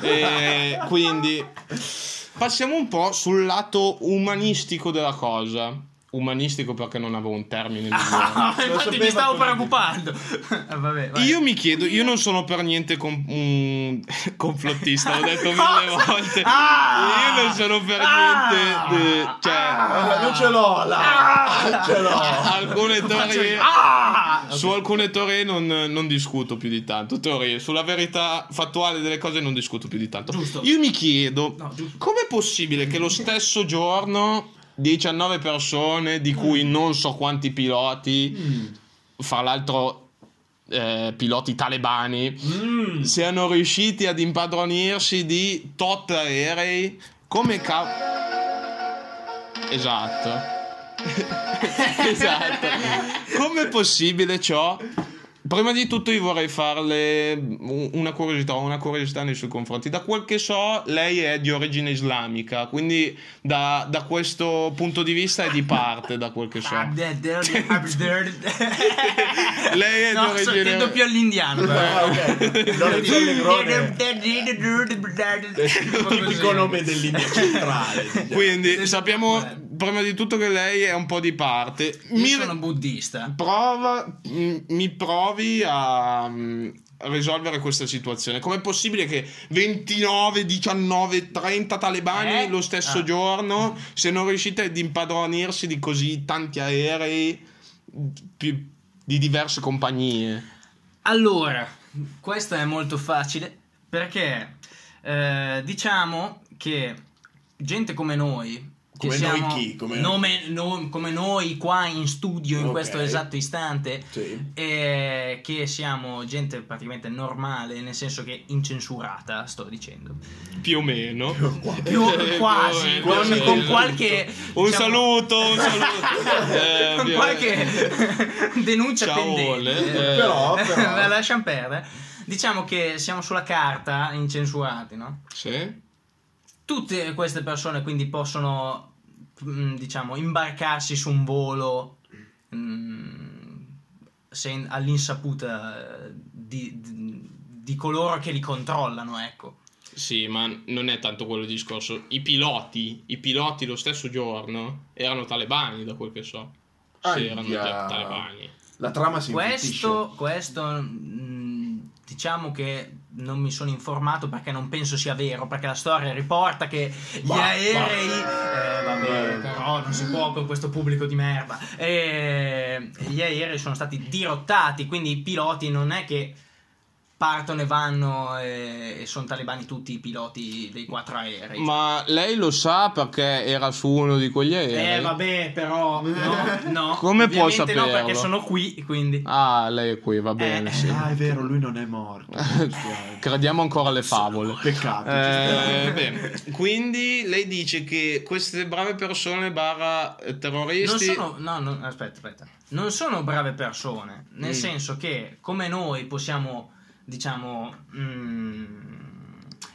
E quindi passiamo un po' sul lato umanistico della cosa. Umanistico perché non avevo un termine. Ah, infatti mi stavo preoccupando. Eh, Vabbè, vai. Io mi chiedo, io non sono per niente com- un complottista, l'ho detto mille volte. Ah! io non sono per Ah! niente. eh, cioè, Ah, non ce l'ho là. Non ce l'ho. alcune teorie. Ah! Su alcune teorie non, non discuto più di tanto. Teorie, sulla verità fattuale delle cose non discuto più di tanto. Giusto. Io mi chiedo, No, giusto. com'è possibile che lo stesso giorno 19 persone, di cui non so quanti piloti, fra l'altro eh, piloti talebani, Mm. siano riusciti ad impadronirsi di tot aerei come ca... Esatto. esatto. Com'è possibile ciò? Prima di tutto io vorrei farle un- una curiosità, una curiosità nei suoi confronti. Da quel che so, lei è di origine islamica, quindi da, da questo punto di vista è di parte, da quel che so. Ah. Lei è no, di origine- tendo più all'indiano. Ah, ok. Allegrone è il tipico nome dell'India centrale. Quindi sappiamo, prima di tutto che lei è un po' di parte. Io Mi- sono buddista. prova, mm, mi provi a mm, risolvere questa situazione. Com'è possibile che 29, 19, 30 talebani Eh? lo stesso Ah. giorno, se non riuscite ad impadronirsi di così tanti aerei più- di diverse compagnie? Allora, questo è molto facile perché eh, diciamo che gente come noi, Come noi siamo chi? Come- nome- no- come noi qua in studio in Ok. questo esatto istante, Sì. eh, che siamo gente praticamente normale, nel senso che incensurata, sto dicendo. Più o meno. Più Eh, quasi, più o con, qualche Un diciamo, saluto, un saluto. Eh, con qualche denuncia Ciao, pendente. Eh, Però, però- la lasciamo perdere. Diciamo che siamo sulla carta incensurati, no? Sì. Tutte queste persone quindi possono, diciamo, imbarcarsi su un volo mm, sen- all'insaputa eh, di, di- di coloro che li controllano, ecco. Sì, ma non è tanto quello il discorso. I piloti, i piloti lo stesso giorno erano talebani, da quel che so. Sì, Aia. erano ta- talebani. La trama si. Questo, questo mm, diciamo che non mi sono informato perché non penso sia vero, perché la storia riporta che gli Bah, aerei... Eh, vabbè, però non si può con questo pubblico di merda. Eh, gli aerei sono stati dirottati, quindi i piloti non è che partono e vanno e, e sono talebani tutti i piloti dei quattro aerei. Ma lei lo sa perché era su uno di quegli aerei? Eh vabbè, però no, no. Come può ovviamente no, saperlo? perché sono qui, quindi... Ah, lei è qui, va bene, Eh. sì. Ah, è vero, lui non è morto. Crediamo ancora alle favole. Peccato. Eh, beh, quindi lei dice che queste brave persone barra eh, Non terroristi sono, no, no, aspetta, aspetta. Non sono brave persone, nel Mm. senso che come noi possiamo, diciamo, mm,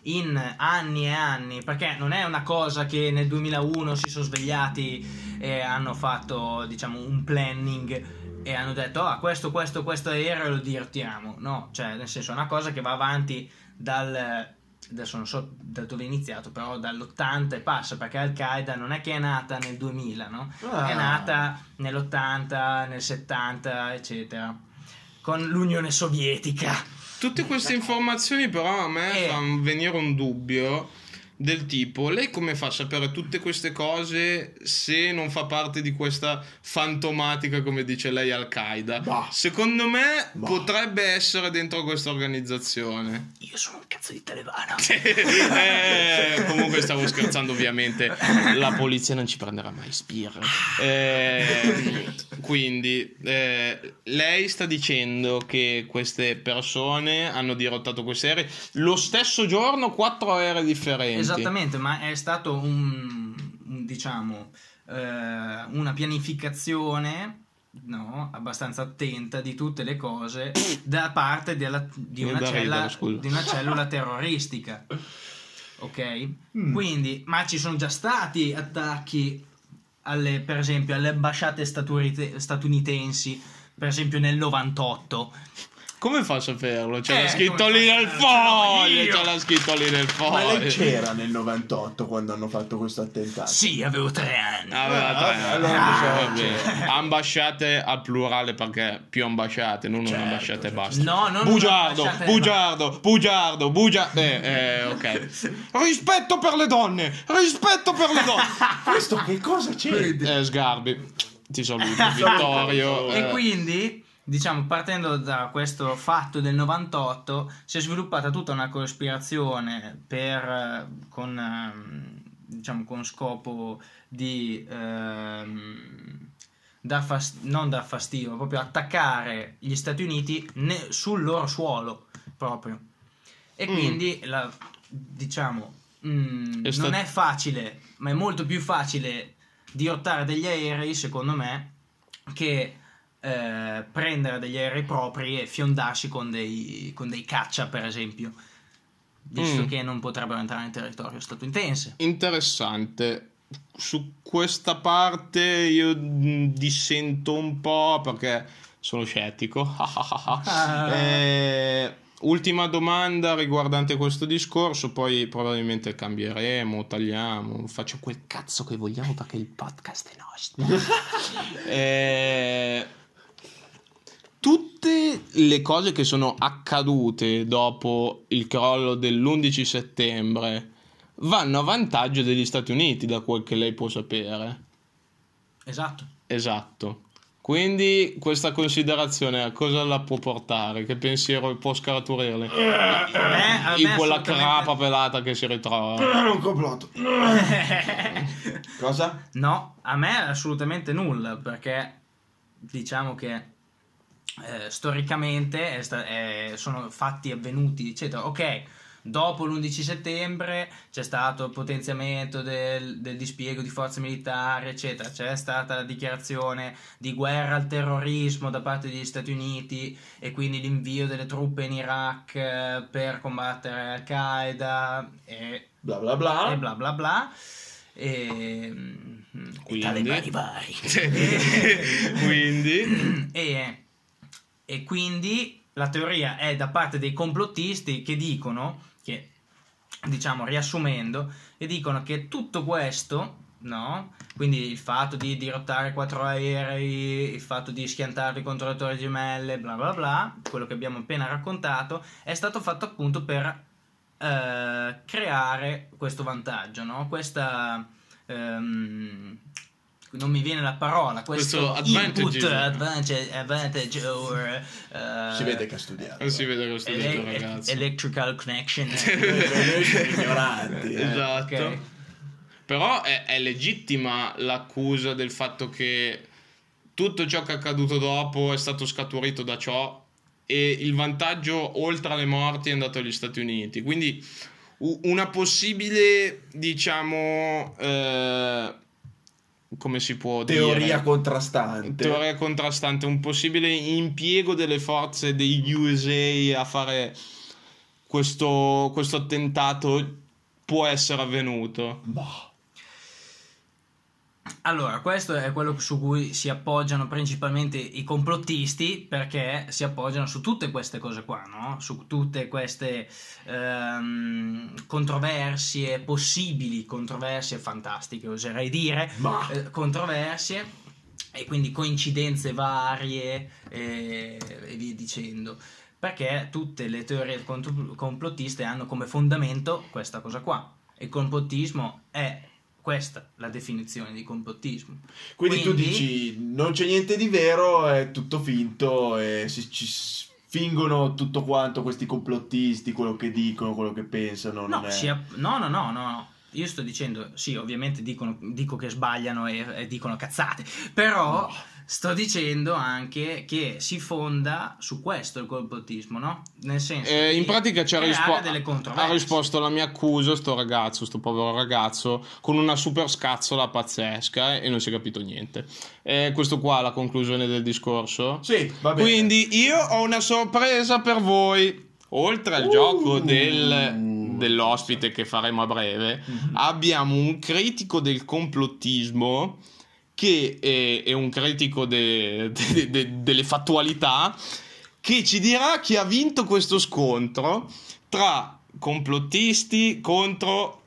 in anni e anni, perché non è una cosa che nel 2001 si sono svegliati e hanno fatto, diciamo, un planning e hanno detto, ah, questo, questo, questo aereo lo dirottiamo. No, cioè, nel senso, è una cosa che va avanti dal... Adesso non so da dove è iniziato, però dall'80 e passa, perché Al-Qaeda non è che è nata nel 2000, no? Ah. È nata nell'80, nel 70, eccetera, con l'Unione Sovietica. Tutte queste informazioni però a me Eh. fanno venire un dubbio del tipo, lei come fa a sapere tutte queste cose se non fa parte di questa fantomatica, come dice lei, Al-Qaeda? Bah. Secondo me Bah. potrebbe essere dentro questa organizzazione. Io sono un cazzo di talebano. Eh, comunque stavo scherzando ovviamente la polizia non ci prenderà mai spirre Eh, quindi eh, lei sta dicendo che queste persone hanno dirottato questi aerei lo stesso giorno quattro aerei differenti Esattamente, ma è stato un, un, diciamo, eh, una pianificazione no, abbastanza attenta di tutte le cose da parte della- di, una ridere, cella- scusa. di una cellula terroristica. Ok? Mm. Quindi, ma ci sono già stati attacchi alle, per esempio, alle ambasciate statunite- statunitensi, per esempio nel 98. Come fa a saperlo? c'è Eh, scritto lì nel foglio l'ha scritto lì nel Ma lei foglio c'era nel 98 quando hanno fatto questo attentato? Sì, avevo tre anni. Aveva tre Ah, anni. allora Ah, bene. ambasciate al plurale perché più ambasciate non Certo, un'ambasciata e certo. basta No, non bugiardo un'ambasciata e bugiardo bugiardo bugiardo eh, eh, ok rispetto per le donne rispetto per le donne Questo che cosa c'è? eh, Sgarbi ti saluto Vittorio E eh, quindi, diciamo, partendo da questo fatto del 98, si è sviluppata tutta una cospirazione per, eh, con, ehm, diciamo, con scopo di ehm, dar fas- non dar fastidio, proprio attaccare gli Stati Uniti ne- sul loro suolo proprio. E Mm. quindi, la- diciamo, mm, È stat- non è facile, ma è molto più facile dirottare degli aerei, secondo me, che eh, prendere degli aerei propri e fiondarsi con dei, con dei caccia, per esempio, visto Mm. che non potrebbero entrare nel territorio statunitense. interessante su questa parte io mm, dissento un po' perché sono scettico Ah. Eh, ultima domanda riguardante questo discorso, poi probabilmente cambieremo, tagliamo, faccio quel cazzo che vogliamo perché il podcast è nostro. Eh, tutte le cose che sono accadute dopo il crollo dell'11 settembre vanno a vantaggio degli Stati Uniti, da quel che lei può sapere. Esatto. Esatto. Quindi questa considerazione a cosa la può portare? Che pensiero può scaturirle? A me- a In quella crapa pelata che si ritrova. Era un complotto. Cosa? No, a me assolutamente nulla, perché diciamo che eh, storicamente è sta- è- sono fatti avvenuti, eccetera. Ok, dopo l'11 settembre c'è stato il potenziamento del, del dispiego di forze militari, eccetera. C'è stata la dichiarazione di guerra al terrorismo da parte degli Stati Uniti e quindi l'invio delle truppe in Iraq eh, per combattere Al-Qaeda e Bla bla bla. e bla bla bla. E, mm, Quindi, vari. quindi e, e quindi la teoria è da parte dei complottisti che dicono che diciamo riassumendo che dicono che tutto questo no? Quindi il fatto di dirottare quattro aerei il fatto di schiantarli contro le torri gemelle bla bla bla quello che abbiamo appena raccontato è stato fatto appunto per eh, creare questo vantaggio no? Questa ehm, non mi viene la parola questo, Questo advantage. input advantage, advantage or, eh, Si vede che ha studiato. non si vede che ho studiato, ele- ragazzi. electrical connection siamo ignoranti. eh. Esatto. ok. Però è, è legittima l'accusa del fatto che tutto ciò che è accaduto dopo è stato scaturito da ciò e il vantaggio oltre alle morti è andato agli Stati Uniti. Quindi una possibile, diciamo, eh, come si può dire? Teoria contrastante. teoria contrastante, un possibile impiego delle forze degli USA a fare questo, questo attentato può essere avvenuto. Boh. Allora, questo è quello su cui si appoggiano principalmente i complottisti perché si appoggiano su tutte queste cose qua, no? Su tutte queste ehm, controversie, possibili controversie fantastiche, oserei dire, Ma eh, controversie e quindi coincidenze varie e, e via dicendo. Perché tutte le teorie complottiste hanno come fondamento questa cosa qua. Il complottismo è questa la definizione di complottismo. quindi, tu quindi- dici non c'è niente di vero, è tutto finto e si, ci fingono tutto quanto questi complottisti, quello che dicono, quello che pensano. No, app- no, no, no, no, no. Io sto dicendo, sì, ovviamente dicono, dico che sbagliano e, e dicono cazzate, però sto dicendo anche che si fonda su questo il complottismo, no? Nel senso Eh, in pratica ci ha, rispo- ha risposto alla mia accusa sto ragazzo, sto povero ragazzo, con una super scazzola pazzesca eh, e non si è capito niente. Eh, questo qua è la conclusione del discorso. Sì, va bene. Quindi io ho una sorpresa per voi. Oltre al Uh. gioco del- dell'ospite che faremo a breve, Mhm. abbiamo un critico del complottismo che è, è un critico de- de- de- delle fattualità che ci dirà chi ha vinto questo scontro tra complottisti contro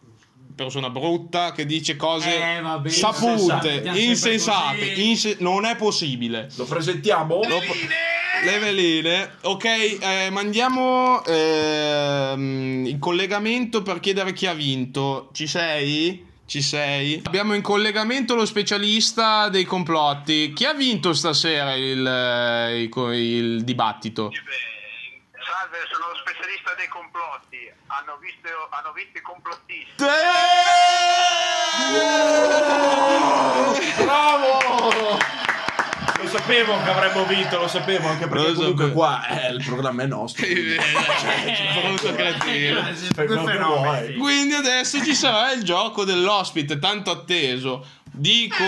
persona brutta che dice cose Eh, vabbè, sapute, insensate, inse- non è possibile. Lo presentiamo? Le veline, ok, eh, mandiamo ehm, il collegamento per chiedere chi ha vinto. Ci sei? Ci sei? Abbiamo in collegamento lo specialista dei complotti. Chi ha vinto stasera il, eh, il il dibattito? Salve, sono lo specialista dei complotti. Hanno visto, hanno visto i complottisti. Bravo! Lo sapevo che avremmo vinto, lo sapevo anche perché Lo comunque sapevo. qua eh, il programma è nostro. Fai quello che vuoi. Quindi adesso ci sarà il gioco dell'ospite tanto atteso. Dico,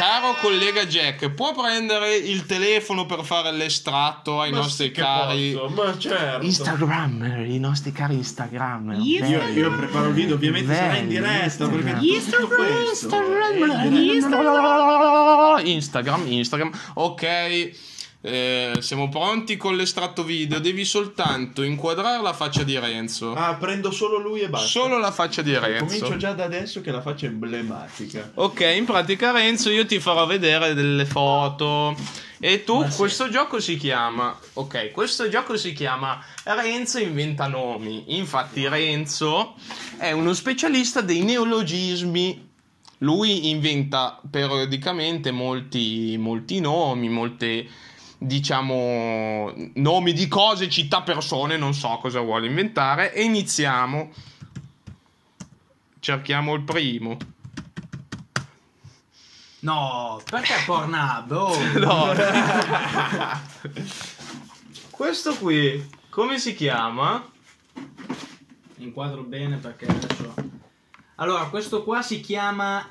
caro collega Jack, può prendere il telefono per fare l'estratto ai Ma nostri cari? Ma certo. Instagrammer, i nostri cari Instagrammer. Io, io preparo il video, ovviamente sarà in diretta perché tutto questo. Instagram, Instagram. Ok. Eh, siamo pronti con l'estratto video. Devi soltanto inquadrare la faccia di Renzo. Ah, prendo solo lui e basta. Solo la faccia di Renzo. Comincio già da adesso che la faccia emblematica. Ok, in pratica Renzo io ti farò vedere delle foto. E tu, questo gioco si chiama... Ok, questo gioco si chiama Renzo inventa nomi. Infatti Renzo è uno specialista dei neologismi. Lui inventa periodicamente molti, molti nomi, molte diciamo nomi di cose, città, persone, non so cosa vuole inventare e iniziamo. Cerchiamo il primo. No, perché Pornhub? Oh. No. Questo qui, come si chiama? Inquadro bene perché adesso... Allora, questo qua si chiama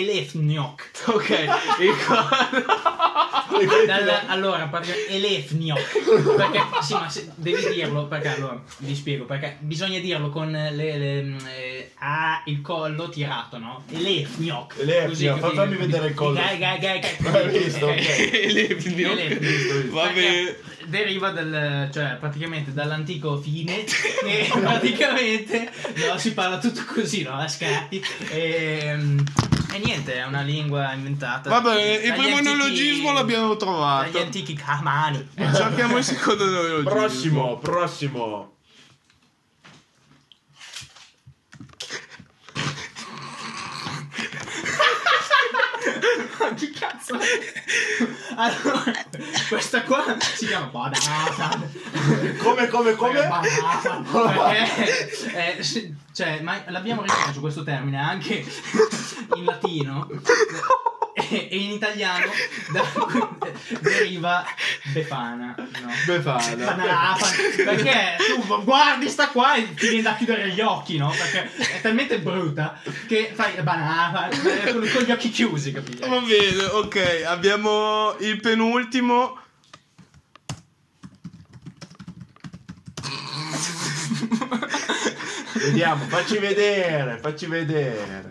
Elefniok. Ok, il co- Dal- allora, praticamente Elefniok. Perché, sì, ma se- devi dirlo, perché allora, vi spiego, perché bisogna dirlo con le... le eh, ah, il collo tirato, no? Elefniok. Elefniok, fa- fammi vedere il collo. Gai, gai, gai, gai. Hai visto? Ok. Elefnio. Va bene. Perché Deriva dal, cioè praticamente dall'antico fine e praticamente no, si parla tutto così, no? A scatti e, e niente, è una lingua inventata. Va bene, il primo antichi- neologismo l'abbiamo Dagli trovato. antichi camani. Cerchiamo il secondo neologismo. Prossimo, prossimo. Che cazzo? Allora, questa qua si chiama Banata. Come, come, come? Perché, eh, se- cioè, ma l'abbiamo ripreso questo termine anche in latino e, e in italiano da- deriva Befana. No? Befana. Banana, perché tu guardi sta qua e ti viene da chiudere gli occhi, no? Perché è talmente brutta che fai banana con, con gli occhi chiusi, capito? Va bene, ok, abbiamo il penultimo. Vediamo, facci vedere, facci vedere.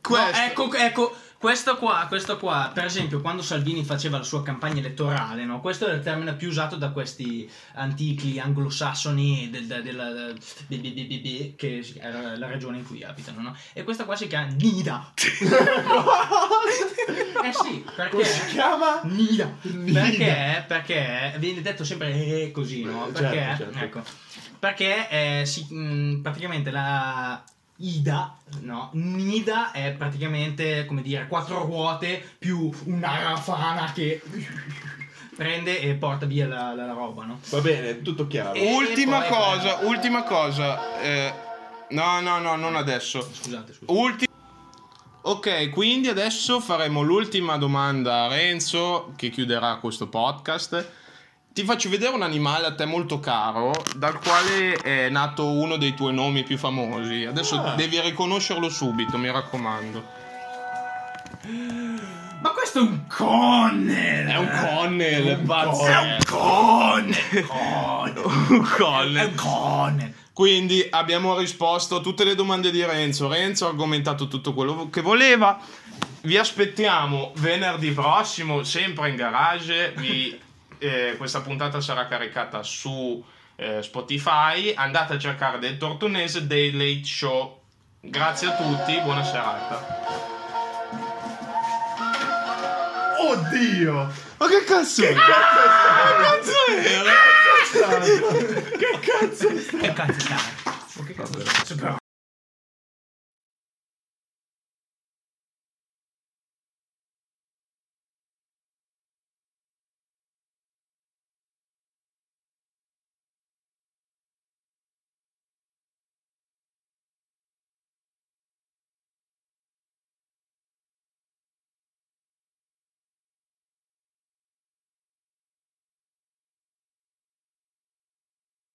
Questo. No, ecco, ecco, questo qua, questo qua, per esempio, quando Salvini faceva la sua campagna elettorale, no? Questo è il termine più usato da questi antichi anglosassoni del, del, del- del- che era la regione in cui abitano, no? E questa qua si chiama Nida. eh sì, perché Come si chiama? Nida. Perché? Perché viene detto sempre eh, così, no? Perché? Certo, certo. Ecco. Perché eh, si- mh, praticamente la Ida, no? Nida è praticamente, come dire, quattro ruote più una rafana che prende e porta via la, la- la roba, no? Va bene, tutto chiaro. E- ultima poi- cosa, ultima cosa. eh, no, no, no, non adesso. Scusate, scusate. Ulti- ok, quindi adesso faremo l'ultima domanda a Renzo che chiuderà questo podcast. Ti faccio vedere un animale a te molto caro, dal quale è nato uno dei tuoi nomi più famosi. Adesso Ah. devi riconoscerlo subito, mi raccomando. Ma questo è un Connell! È un Connell, È un pazzesco. Connell! Connell! Un È Connell. un Connell! Quindi abbiamo risposto a tutte le domande di Renzo. Renzo ha argomentato tutto quello che voleva. Vi aspettiamo venerdì prossimo, sempre in garage. Vi- eh, questa puntata sarà caricata su eh, Spotify. Andate a cercare del Tortonese Day Late Show. Grazie a tutti, buona serata. Oddio! Ma che cazzo è? Che cazzo era? Che cazzo è stato? Che cazzo è stato?